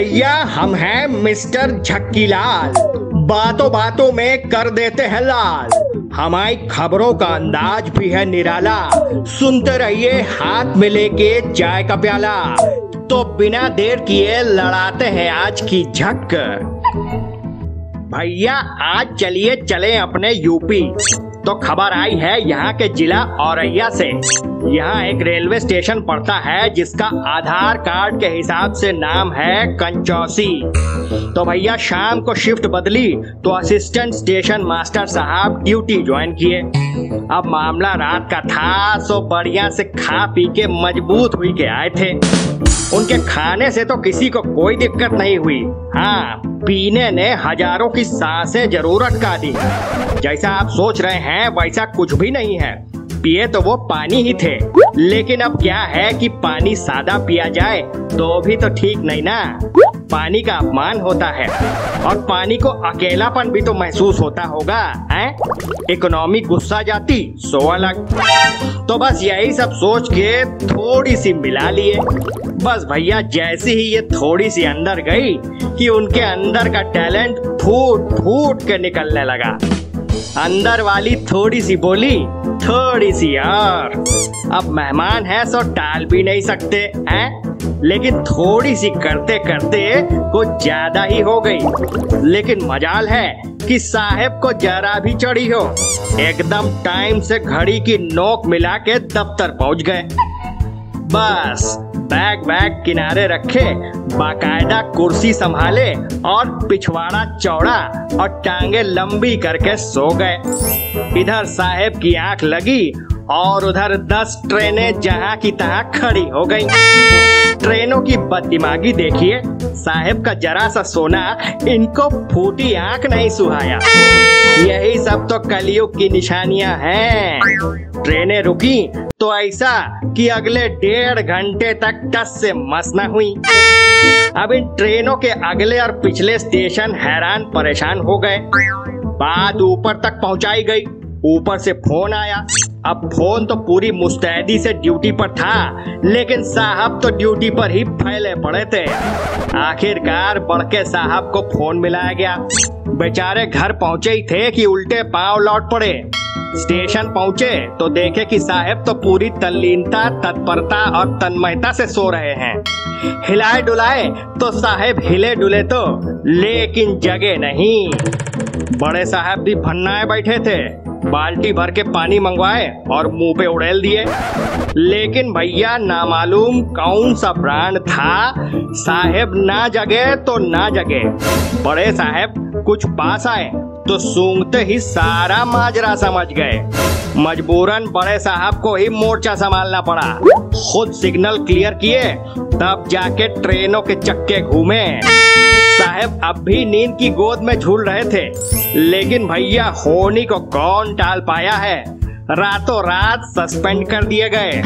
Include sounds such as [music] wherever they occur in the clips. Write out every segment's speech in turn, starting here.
भैया, हम हैं मिस्टर झक्की लाल बातों बातों में कर देते हैं लाल। हमारी खबरों का अंदाज भी है निराला। सुनते रहिए हाथ में लेके चाय का प्याला। तो बिना देर किए लड़ाते हैं आज की झक। भैया, आज चलिए चले अपने यूपी। तो खबर आई है यहाँ के जिला औरैया से। यहाँ एक रेलवे स्टेशन पड़ता है, जिसका आधार कार्ड के हिसाब से नाम है कंचौसी। तो भैया, शाम को शिफ्ट बदली तो असिस्टेंट स्टेशन मास्टर साहब ड्यूटी ज्वाइन किए। अब मामला रात का था सो बढ़िया से खा पी के मज़बूत हुई के आए थे। उनके खाने से तो किसी को कोई दिक्कत नहीं हुई। हाँ पीने ने हज़ारों की साँसें ज़रूरत का दी। जैसा आप सोच रहे हैं, वैसा कुछ भी नहीं है। पिए तो वो पानी ही थे। लेकिन अब क्या है कि पानी सादा पिया जाए तो भी तो ठीक नहीं ना। पानी का अपमान होता है, और पानी को अकेलापन भी तो महसूस होता होगा, हैं? इकोनॉमी गुस्सा जाती सो अलग तो बस यही सब सोच के थोड़ी सी मिला लिए। बस भैया, जैसे ही ये थोड़ी सी अंदर गई, कि उनके अंदर का टैलेंट फूट फूट के निकलने लगा। अंदर वाली थोड़ी सी बोली, थोड़ी सी और। अब मेहमान है, सो टाल भी नहीं सकते, हैं? लेकिन थोड़ी सी करते करते कुछ ज़्यादा ही हो गई। लेकिन मजाल है कि साहेब को जरा भी चढ़ी हो। एकदम टाइम से घड़ी की नोक मिला के दफ्तर पहुँच गए। बस। बैग बैग किनारे रखे, बाकायदा कुर्सी संभाले और पिछवाड़ा चौड़ा और टांगे लंबी करके सो गए। इधर साहेब की आँख लगी और उधर दस ट्रेनें जहाँ की तहां खड़ी हो गई। ट्रेनों की बददिमागी देखिए, साहेब का जरा सा सोना इनको फूटी आँख नहीं सुहाया। यही सब तो कलयुग की निशानियाँ हैं। ट्रेनें रुकी तो ऐसा कि अगले डेढ़ घंटे तक टस से मस न हुई। अब इन ट्रेनों के अगले और पिछले स्टेशन हैरान परेशान हो गए। बात ऊपर तक पहुंचाई गई। ऊपर से फ़ोन आया। अब फ़ोन तो पूरी मुस्तैदी से ड्यूटी पर था, लेकिन साहब तो ड्यूटी पर ही फैले पड़े थे। आखिरकार बड़के साहब को फ़ोन मिलाया गया। बेचारे घर पहुँचे ही थे कि उल्टे पाँव लौट पड़े। स्टेशन पहुँचे तो देखे कि साहेब तो पूरी तल्लीनता, तत्परता और तन्मयता से सो रहे हैं। हिलाए डुलाए तो साहेब हिले डुले तो लेकिन जगे नहीं। बड़े साहब भी भन्नाए बैठे थे, बाल्टी भर के पानी मंगवाए और मुँह पे उड़ेल दिए। लेकिन भैया, नामालूम कौन सा ब्रांड था? साहेब ना जगे तो ना जगे। बड़े साहेब, कुछ पास आए तो सूंघते ही सारा माजरा समझ गए। मजबूरन बड़े साहब को ही मोर्चा संभालना पड़ा। खुद सिग्नल क्लियर किए, तब जाके ट्रेनों के चक्के घूमे। साहेब, अब भी नींद की गोद में झूल रहे थे, लेकिन भैया होनी को कौन टाल पाया है? रातों रात सस्पेंड कर दिए गए।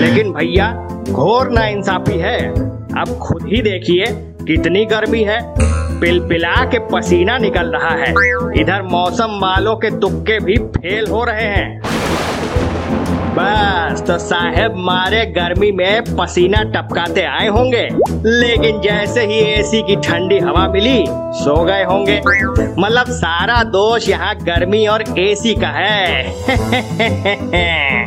लेकिन भैया, घोर ना इंसाफी है। अब खुद ही देखिए कितनी गर्मी है। पिलपिला के पसीना निकल रहा है। इधर मौसम वालों के तुक्के भी फेल हो रहे हैं। बस तो साहेब मारे गर्मी में पसीना टपकाते आए होंगे। लेकिन जैसे ही एसी की ठंडी हवा मिली सो गए होंगे। मतलब सारा दोष यहाँ गर्मी और एसी का है। [laughs]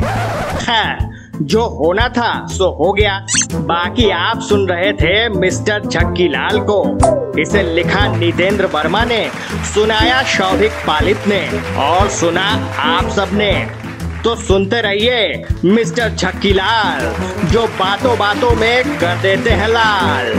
हाँ, जो होना था, सो हो गया। बाकी आप सुन रहे थे मिस्टर झक्की लाल को। इसे लिखा नितेंद्र वर्मा ने, सुनाया शौभिक पालित ने, और सुना आप सबने। तो सुनते रहिए मिस्टर झक्की लाल, जो बातों बातों में कर देते हैं लाल।